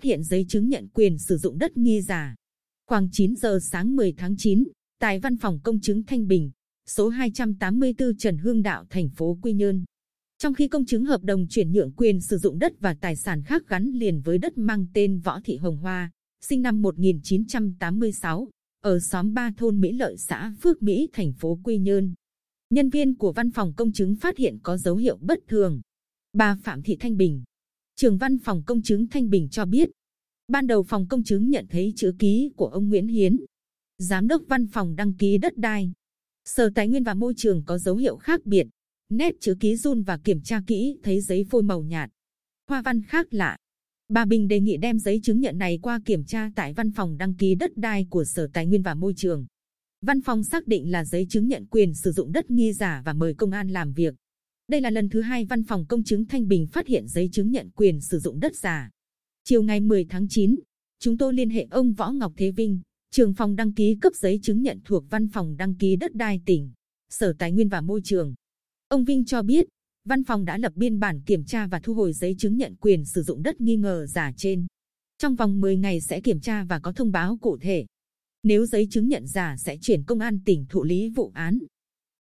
phát hiện giấy chứng nhận quyền sử dụng đất nghi giả. Khoảng 9 giờ sáng 10 tháng 9, tại văn phòng công chứng Thanh Bình, số 284 Trần Hương Đạo, thành phố Quy Nhơn. Trong khi công chứng hợp đồng chuyển nhượng quyền sử dụng đất và tài sản khác gắn liền với đất mang tên Võ Thị Hồng Hoa, sinh năm 1986, ở xóm 3 thôn Mỹ Lợi xã Phước Mỹ, thành phố Quy Nhơn. Nhân viên của văn phòng công chứng phát hiện có dấu hiệu bất thường. Bà Phạm Thị Thanh Bình, trưởng văn phòng công chứng Thanh Bình cho biết, ban đầu phòng công chứng nhận thấy chữ ký của ông Nguyễn Hiến, giám đốc văn phòng đăng ký đất đai, sở tài nguyên và môi trường có dấu hiệu khác biệt, nét chữ ký run và kiểm tra kỹ thấy giấy phôi màu nhạt, hoa văn khác lạ. Bà Bình đề nghị đem giấy chứng nhận này qua kiểm tra tại văn phòng đăng ký đất đai của Sở Tài nguyên và Môi trường. Văn phòng xác định là giấy chứng nhận quyền sử dụng đất nghi giả và mời công an làm việc. Đây là lần thứ hai văn phòng công chứng Thanh Bình phát hiện giấy chứng nhận quyền sử dụng đất giả. Chiều ngày 10 tháng 9, chúng tôi liên hệ ông Võ Ngọc Thế Vinh, trường phòng đăng ký cấp giấy chứng nhận thuộc văn phòng đăng ký đất đai tỉnh, Sở Tài nguyên và Môi trường. Ông Vinh cho biết, văn phòng đã lập biên bản kiểm tra và thu hồi giấy chứng nhận quyền sử dụng đất nghi ngờ giả trên. Trong vòng 10 ngày sẽ kiểm tra và có thông báo cụ thể. Nếu giấy chứng nhận giả sẽ chuyển công an tỉnh thụ lý vụ án.